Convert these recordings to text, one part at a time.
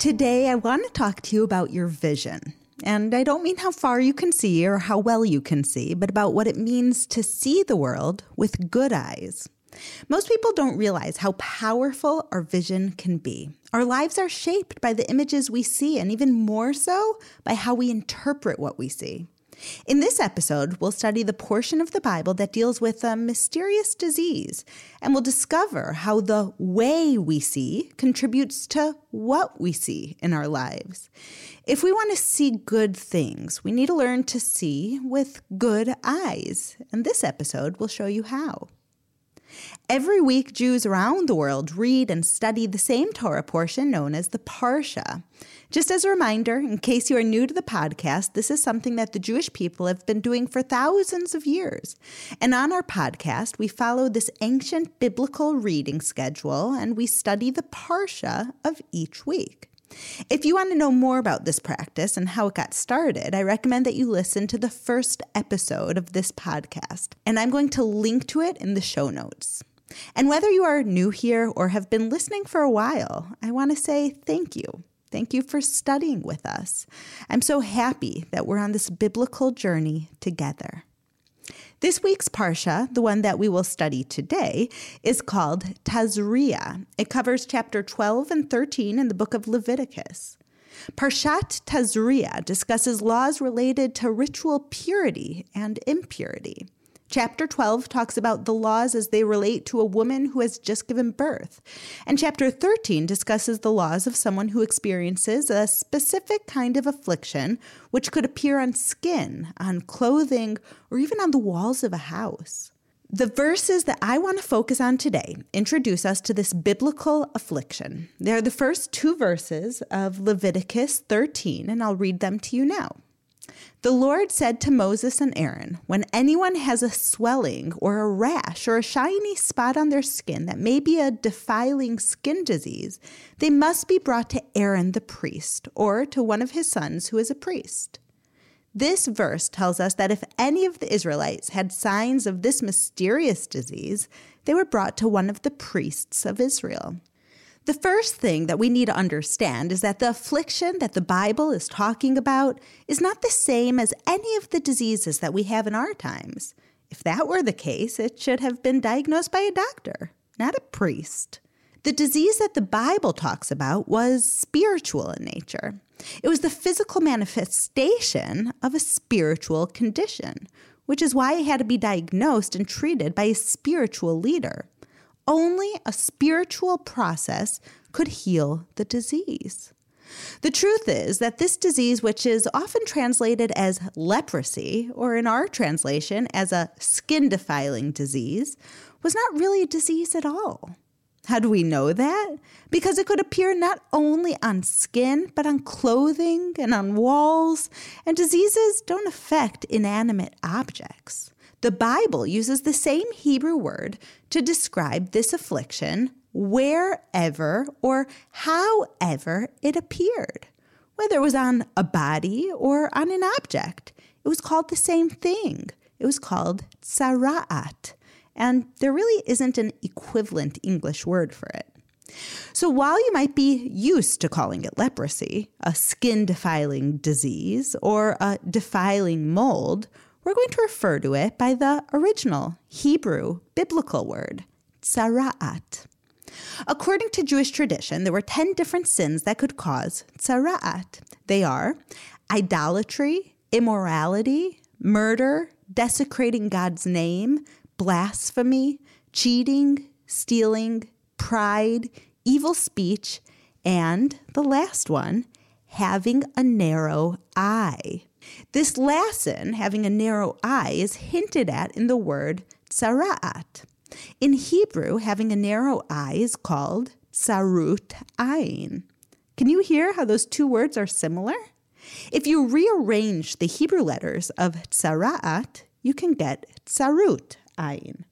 Today, I want to talk to you about your vision. And I don't mean how far you can see or how well you can see, but about what it means to see the world with good eyes. Most people don't realize how powerful our vision can be. Our lives are shaped by the images we see, and even more so by how we interpret what we see. In this episode, we'll study the portion of the Bible that deals with a mysterious disease, and we'll discover how the way we see contributes to what we see in our lives. If we want to see good things, we need to learn to see with good eyes, and this episode will show you how. Every week, Jews around the world read and study the same Torah portion known as the Parsha. Just as a reminder, in case you are new to the podcast, this is something that the Jewish people have been doing for thousands of years. And on our podcast, we follow this ancient biblical reading schedule and we study the Parsha of each week. If you want to know more about this practice and how it got started, I recommend that you listen to the first episode of this podcast, and I'm going to link to it in the show notes. And whether you are new here or have been listening for a while, I want to say thank you. Thank you for studying with us. I'm so happy that we're on this biblical journey together. This week's Parsha, the one that we will study today, is called Tazria. It covers chapter 12 and 13 in the book of Leviticus. Parshat Tazria discusses laws related to ritual purity and impurity. Chapter 12 talks about the laws as they relate to a woman who has just given birth. And chapter 13 discusses the laws of someone who experiences a specific kind of affliction, which could appear on skin, on clothing, or even on the walls of a house. The verses that I want to focus on today introduce us to this biblical affliction. They're the first two verses of Leviticus 13, and I'll read them to you now. The Lord said to Moses and Aaron, When anyone has a swelling or a rash or a shiny spot on their skin that may be a defiling skin disease, they must be brought to Aaron the priest or to one of his sons who is a priest. This verse tells us that if any of the Israelites had signs of this mysterious disease, they were brought to one of the priests of Israel. The first thing that we need to understand is that the affliction that the Bible is talking about is not the same as any of the diseases that we have in our times. If that were the case, it should have been diagnosed by a doctor, not a priest. The disease that the Bible talks about was spiritual in nature. It was the physical manifestation of a spiritual condition, which is why it had to be diagnosed and treated by a spiritual leader. Only a spiritual process could heal the disease. The truth is that this disease, which is often translated as leprosy, or in our translation as a skin defiling disease, was not really a disease at all. How do we know that? Because it could appear not only on skin, but on clothing and on walls, and diseases don't affect inanimate objects. The Bible uses the same Hebrew word to describe this affliction wherever or however it appeared, whether it was on a body or on an object. It was called the same thing. It was called tzara'at, and there really isn't an equivalent English word for it. So while you might be used to calling it leprosy, a skin defiling disease, or a defiling mold, we're going to refer to it by the original Hebrew biblical word, tzara'at. According to Jewish tradition, there were 10 different sins that could cause tzara'at. They are idolatry, immorality, murder, desecrating God's name, blasphemy, cheating, stealing, pride, evil speech, and the last one, having a narrow eye. This last having a narrow eye, is hinted at in the word tzara'at. In Hebrew, having a narrow eye is called tsarut ayin. Can you hear how those two words are similar? If you rearrange the Hebrew letters of tzara'at, you can get tsarut ayin,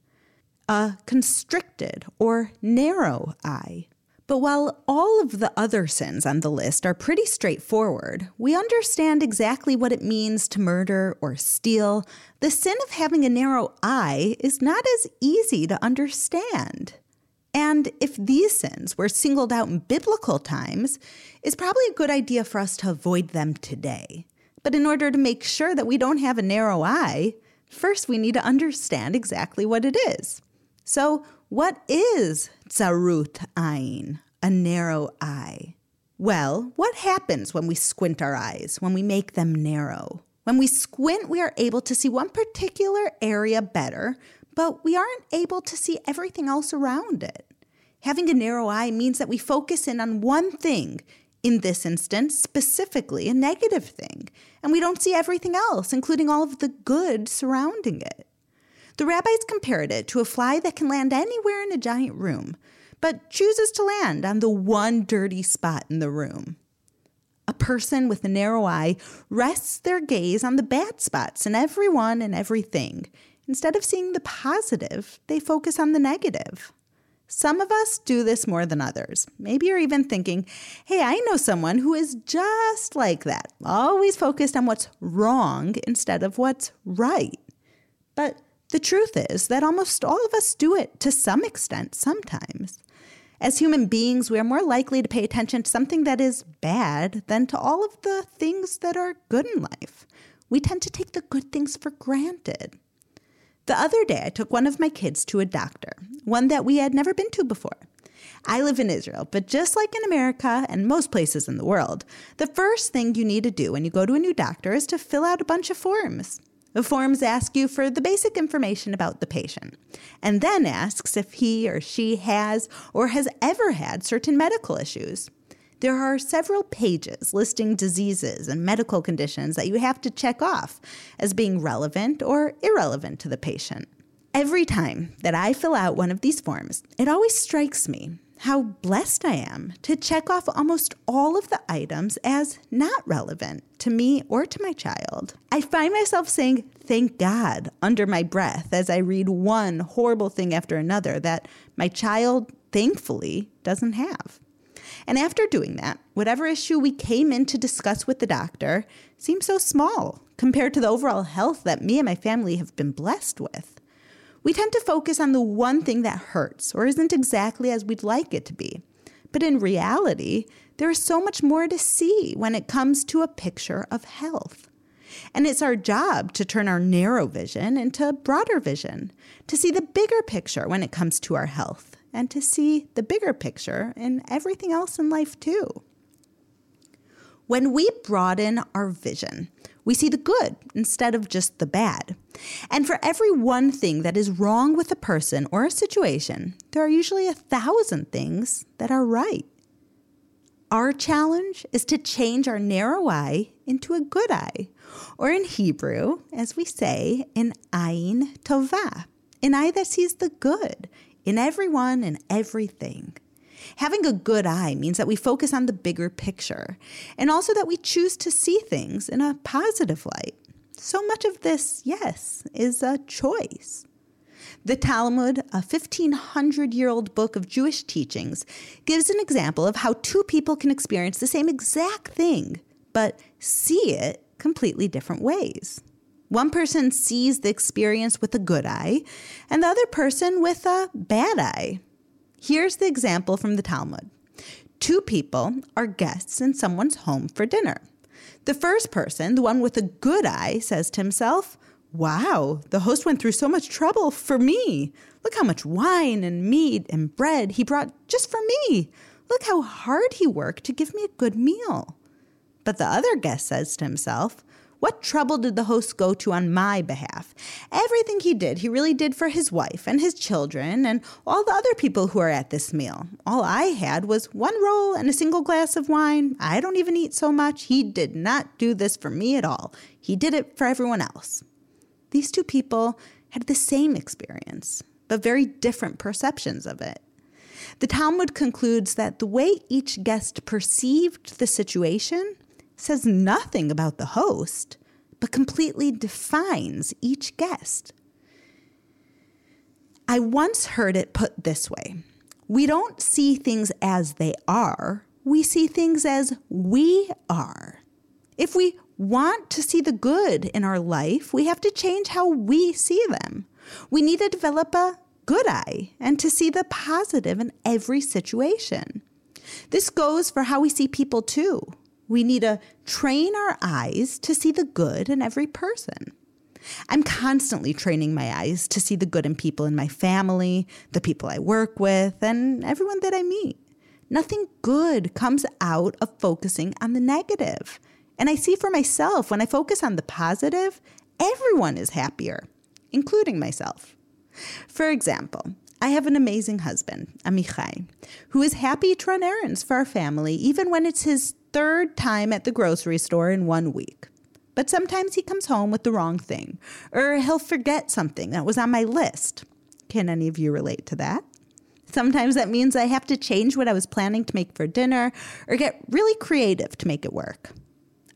a constricted or narrow eye. But while all of the other sins on the list are pretty straightforward, we understand exactly what it means to murder or steal. The sin of having a narrow eye is not as easy to understand. And if these sins were singled out in biblical times, it's probably a good idea for us to avoid them today. But in order to make sure that we don't have a narrow eye, first we need to understand exactly what it is. So, what is tsarut ayin, a narrow eye? Well, what happens when we squint our eyes, when we make them narrow? When we squint, we are able to see one particular area better, but we aren't able to see everything else around it. Having a narrow eye means that we focus in on one thing, in this instance, specifically a negative thing, and we don't see everything else, including all of the good surrounding it. The rabbis compared it to a fly that can land anywhere in a giant room, but chooses to land on the one dirty spot in the room. A person with a narrow eye rests their gaze on the bad spots in everyone and everything. Instead of seeing the positive, they focus on the negative. Some of us do this more than others. Maybe you're even thinking, hey, I know someone who is just like that, always focused on what's wrong instead of what's right. But the truth is that almost all of us do it to some extent sometimes. As human beings, we are more likely to pay attention to something that is bad than to all of the things that are good in life. We tend to take the good things for granted. The other day, I took one of my kids to a doctor, one that we had never been to before. I live in Israel, but just like in America and most places in the world, the first thing you need to do when you go to a new doctor is to fill out a bunch of forms. The forms ask you for the basic information about the patient and then asks if he or she has or has ever had certain medical issues. There are several pages listing diseases and medical conditions that you have to check off as being relevant or irrelevant to the patient. Every time that I fill out one of these forms, it always strikes me how blessed I am to check off almost all of the items as not relevant to me or to my child. I find myself saying, thank God, under my breath as I read one horrible thing after another that my child, thankfully, doesn't have. And after doing that, whatever issue we came in to discuss with the doctor seems so small compared to the overall health that me and my family have been blessed with. We tend to focus on the one thing that hurts or isn't exactly as we'd like it to be. But in reality, there is so much more to see when it comes to a picture of health. And it's our job to turn our narrow vision into a broader vision, to see the bigger picture when it comes to our health, and to see the bigger picture in everything else in life too. When we broaden our vision, we see the good instead of just the bad. And for every one thing that is wrong with a person or a situation, there are usually a thousand things that are right. Our challenge is to change our narrow eye into a good eye, or in Hebrew, as we say, an ayin tovah, an eye that sees the good in everyone and everything. Having a good eye means that we focus on the bigger picture and also that we choose to see things in a positive light. So much of this, yes, is a choice. The Talmud, a 1500 year old book of Jewish teachings, gives an example of how two people can experience the same exact thing, but see it completely different ways. One person sees the experience with a good eye, and the other person with a bad eye. Here's the example from the Talmud Two people are guests in someone's home for dinner. The first person, the one with a good eye, says to himself, Wow, the host went through so much trouble for me. Look how much wine and meat and bread he brought just for me. Look how hard he worked to give me a good meal. But the other guest says to himself, what trouble did the host go to on my behalf? Everything he did, he really did for his wife and his children and all the other people who are at this meal. All I had was one roll and a single glass of wine. I don't even eat so much. He did not do this for me at all. He did it for everyone else. These two people had the same experience, but very different perceptions of it. The Talmud concludes that the way each guest perceived the situation says nothing about the host, but completely defines each guest. I once heard it put this way We don't see things as they are, we see things as we are. If we want to see the good in our life, we have to change how we see them. We need to develop a good eye and to see the positive in every situation. This goes for how we see people too. We need to train our eyes to see the good in every person. I'm constantly training my eyes to see the good in people in my family, the people I work with, and everyone that I meet. Nothing good comes out of focusing on the negative. And I see for myself when I focus on the positive, everyone is happier, including myself. For example, I have an amazing husband, Amichai, who is happy to run errands for our family even when it's his third time at the grocery store in one week. But sometimes he comes home with the wrong thing, or he'll forget something that was on my list. Can any of you relate to that? Sometimes that means I have to change what I was planning to make for dinner or get really creative to make it work.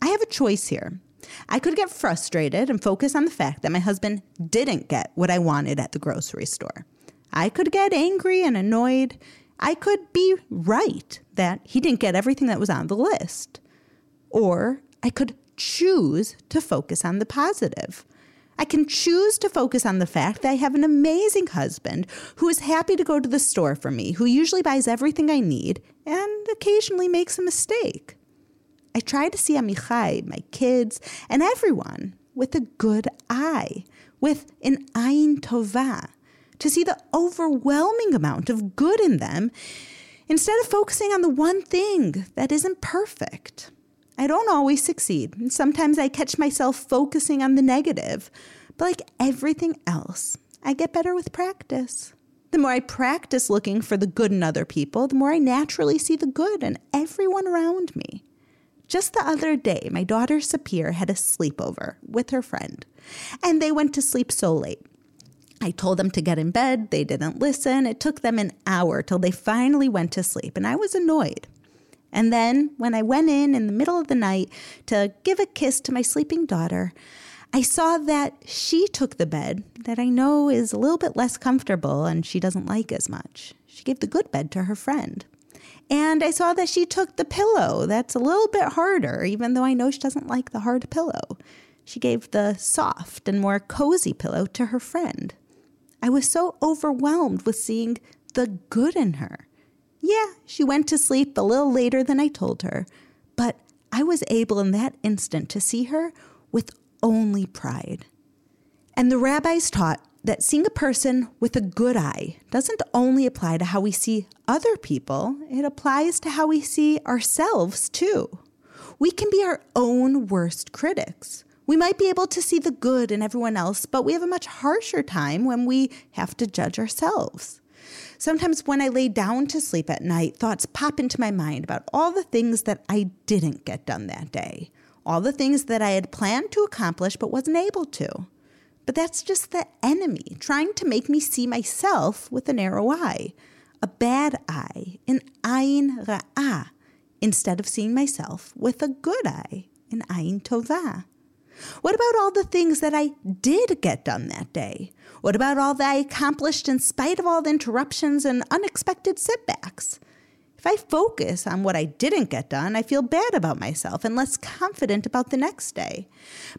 I have a choice here. I could get frustrated and focus on the fact that my husband didn't get what I wanted at the grocery store. I could get angry and annoyed. I could be right that he didn't get everything that was on the list. Or I could choose to focus on the positive. I can choose to focus on the fact that I have an amazing husband who is happy to go to the store for me, who usually buys everything I need and occasionally makes a mistake. I try to see Amichai, my kids, and everyone with a good eye, with an ayin tovah, to see the overwhelming amount of good in them instead of focusing on the one thing that isn't perfect. I don't always succeed. Sometimes I catch myself focusing on the negative, but like everything else, I get better with practice. The more I practice looking for the good in other people, the more I naturally see the good in everyone around me. Just the other day, my daughter Sapir had a sleepover with her friend, and they went to sleep so late. I told them to get in bed. They didn't listen. It took them an hour till they finally went to sleep, and I was annoyed. And then, when I went in in the middle of the night to give a kiss to my sleeping daughter, I saw that she took the bed that I know is a little bit less comfortable and she doesn't like as much. She gave the good bed to her friend. And I saw that she took the pillow that's a little bit harder, even though I know she doesn't like the hard pillow. She gave the soft and more cozy pillow to her friend. I was so overwhelmed with seeing the good in her. Yeah, she went to sleep a little later than I told her, but I was able in that instant to see her with only pride. And the rabbis taught that seeing a person with a good eye doesn't only apply to how we see other people, it applies to how we see ourselves too. We can be our own worst critics. We might be able to see the good in everyone else, but we have a much harsher time when we have to judge ourselves. Sometimes when I lay down to sleep at night, thoughts pop into my mind about all the things that I didn't get done that day, all the things that I had planned to accomplish but wasn't able to. But that's just the enemy trying to make me see myself with a narrow eye, a bad eye, an ayin ra'ah, instead of seeing myself with a good eye, an ayin tovah. What about all the things that I did get done that day? What about all that I accomplished in spite of all the interruptions and unexpected setbacks? If I focus on what I didn't get done, I feel bad about myself and less confident about the next day.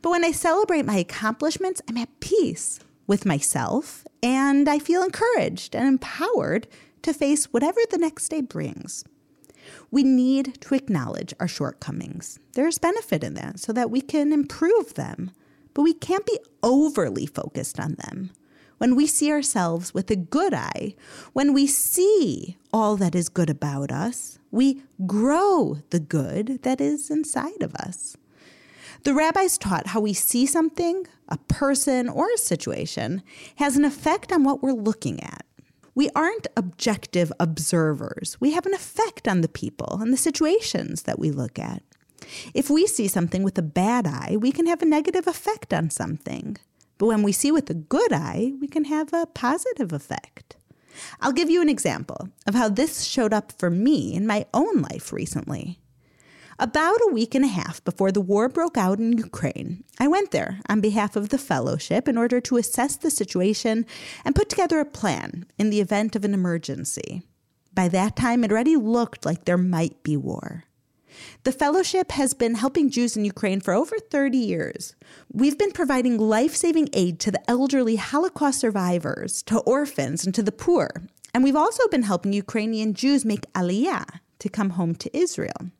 But when I celebrate my accomplishments, I'm at peace with myself and I feel encouraged and empowered to face whatever the next day brings. We need to acknowledge our shortcomings. There's benefit in that so that we can improve them, but we can't be overly focused on them when we see ourselves with a good eye, when we see all that is good about us, we grow the good that is inside of us. The rabbis taught how we see something, a person, or a situation has an effect on what we're looking at. We aren't objective observers. We have an effect on the people and the situations that we look at. If we see something with a bad eye, we can have a negative effect on something. But when we see with a good eye, we can have a positive effect. I'll give you an example of how this showed up for me in my own life recently. About a week and a half before the war broke out in Ukraine, I went there on behalf of the fellowship in order to assess the situation and put together a plan in the event of an emergency. By that time, it already looked like there might be war. The fellowship has been helping Jews in Ukraine for over 30 years. We've been providing life saving aid to the elderly Holocaust survivors, to orphans, and to the poor. And we've also been helping Ukrainian Jews make aliyah to come home to Israel.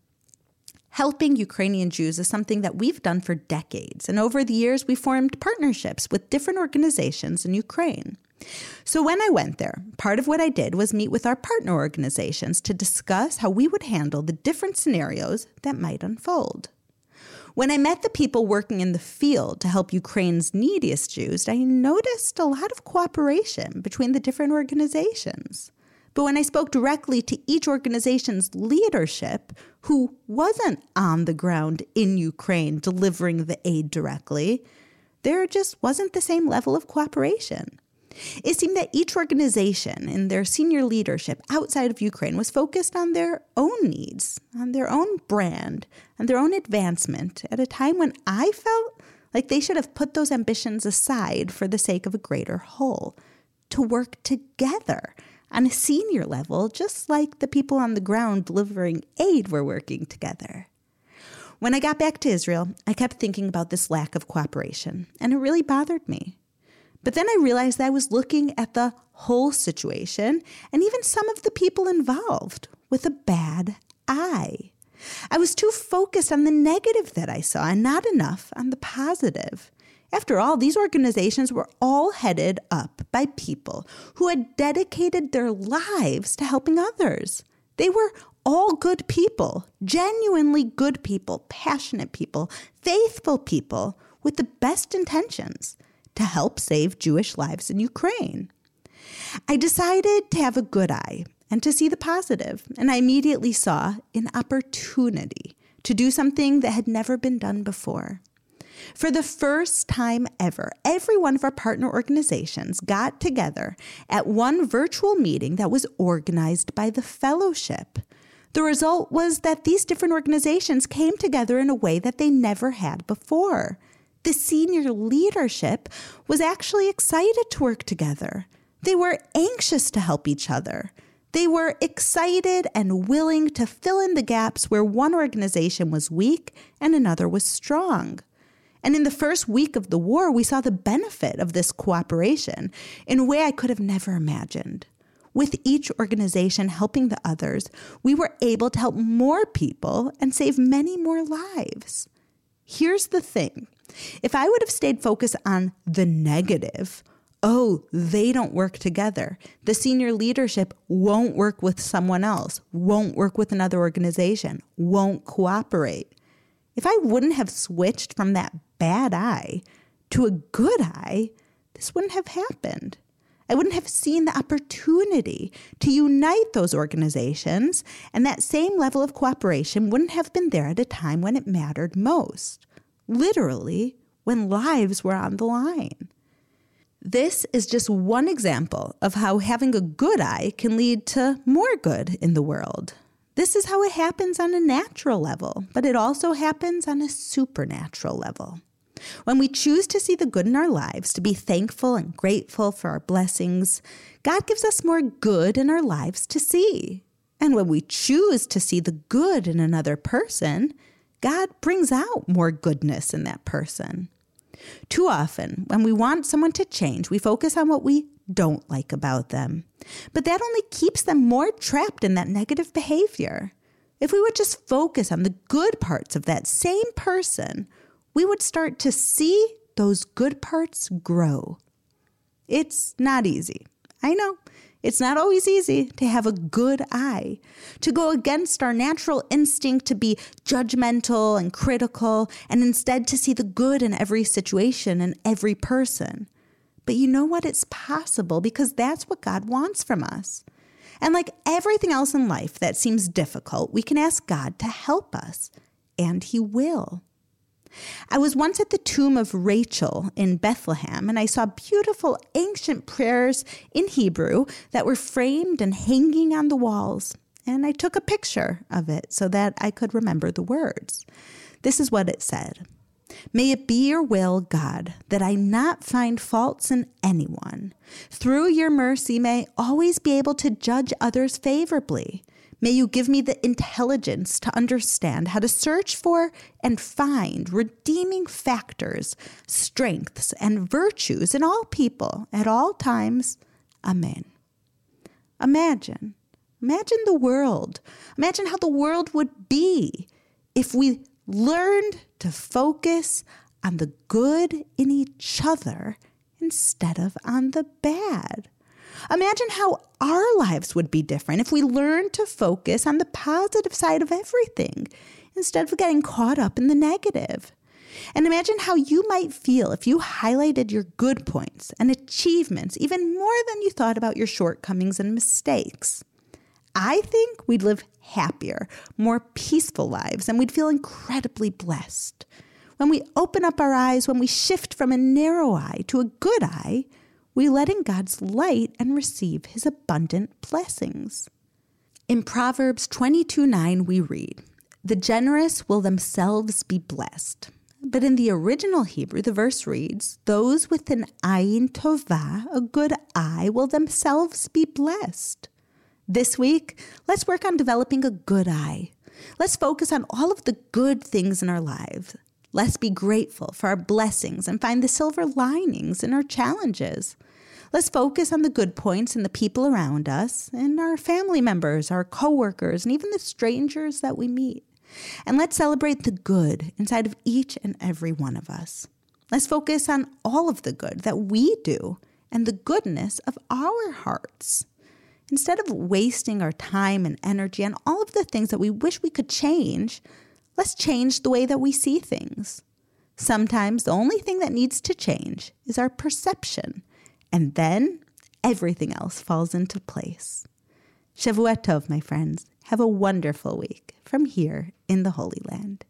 Helping Ukrainian Jews is something that we've done for decades, and over the years, we formed partnerships with different organizations in Ukraine. So, when I went there, part of what I did was meet with our partner organizations to discuss how we would handle the different scenarios that might unfold. When I met the people working in the field to help Ukraine's neediest Jews, I noticed a lot of cooperation between the different organizations. But when I spoke directly to each organization's leadership, who wasn't on the ground in Ukraine delivering the aid directly, there just wasn't the same level of cooperation. It seemed that each organization and their senior leadership outside of Ukraine was focused on their own needs, on their own brand, and their own advancement at a time when I felt like they should have put those ambitions aside for the sake of a greater whole, to work together on a senior level, just like the people on the ground delivering aid were working together. When I got back to Israel, I kept thinking about this lack of cooperation, and it really bothered me. But then I realized that I was looking at the whole situation and even some of the people involved with a bad eye. I was too focused on the negative that I saw and not enough on the positive. After all, these organizations were all headed up by people who had dedicated their lives to helping others. They were all good people, genuinely good people, passionate people, faithful people with the best intentions to help save Jewish lives in Ukraine. I decided to have a good eye and to see the positive, and I immediately saw an opportunity to do something that had never been done before. For the first time ever, every one of our partner organizations got together at one virtual meeting that was organized by the fellowship. The result was that these different organizations came together in a way that they never had before. The senior leadership was actually excited to work together. They were anxious to help each other. They were excited and willing to fill in the gaps where one organization was weak and another was strong. And in the first week of the war, we saw the benefit of this cooperation in a way I could have never imagined. With each organization helping the others, we were able to help more people and save many more lives. Here's the thing if I would have stayed focused on the negative, oh, they don't work together. The senior leadership won't work with someone else, won't work with another organization, won't cooperate. If I wouldn't have switched from that bad eye to a good eye, this wouldn't have happened. I wouldn't have seen the opportunity to unite those organizations, and that same level of cooperation wouldn't have been there at a time when it mattered most. Literally, when lives were on the line. This is just one example of how having a good eye can lead to more good in the world. This is how it happens on a natural level, but it also happens on a supernatural level. When we choose to see the good in our lives, to be thankful and grateful for our blessings, God gives us more good in our lives to see. And when we choose to see the good in another person, God brings out more goodness in that person. Too often, when we want someone to change, we focus on what we don't like about them. But that only keeps them more trapped in that negative behavior. If we would just focus on the good parts of that same person, we would start to see those good parts grow. It's not easy. I know. It's not always easy to have a good eye, to go against our natural instinct to be judgmental and critical, and instead to see the good in every situation and every person. But you know what? It's possible because that's what God wants from us. And like everything else in life that seems difficult, we can ask God to help us, and He will. I was once at the tomb of Rachel in Bethlehem, and I saw beautiful ancient prayers in Hebrew that were framed and hanging on the walls. And I took a picture of it so that I could remember the words. This is what it said May it be your will, God, that I not find faults in anyone. Through your mercy, may I always be able to judge others favorably. May you give me the intelligence to understand how to search for and find redeeming factors, strengths, and virtues in all people at all times. Amen. Imagine, imagine the world. Imagine how the world would be if we learned to focus on the good in each other instead of on the bad. Imagine how our lives would be different if we learned to focus on the positive side of everything instead of getting caught up in the negative. And imagine how you might feel if you highlighted your good points and achievements even more than you thought about your shortcomings and mistakes. I think we'd live happier, more peaceful lives, and we'd feel incredibly blessed. When we open up our eyes, when we shift from a narrow eye to a good eye, we let in God's light and receive his abundant blessings. In Proverbs 22 9, we read, The generous will themselves be blessed. But in the original Hebrew, the verse reads, Those with an ayin tovah, a good eye, will themselves be blessed. This week, let's work on developing a good eye. Let's focus on all of the good things in our lives. Let's be grateful for our blessings and find the silver linings in our challenges. Let's focus on the good points in the people around us and our family members, our coworkers, and even the strangers that we meet. And let's celebrate the good inside of each and every one of us. Let's focus on all of the good that we do and the goodness of our hearts. Instead of wasting our time and energy on all of the things that we wish we could change, let's change the way that we see things. Sometimes the only thing that needs to change is our perception and then everything else falls into place. Shavua Tov, my friends. Have a wonderful week from here in the Holy Land.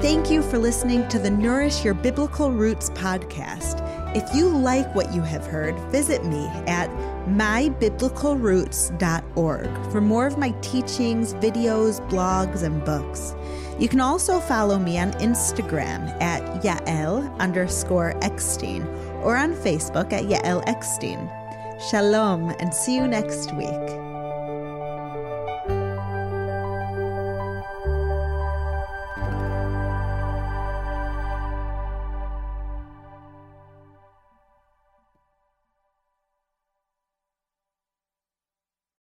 Thank you for listening to the Nourish Your Biblical Roots podcast. If you like what you have heard, visit me at mybiblicalroots.org for more of my teachings, videos, blogs, and books. You can also follow me on Instagram at Yael underscore Eckstein or on Facebook at Yael Eckstein. Shalom and see you next week.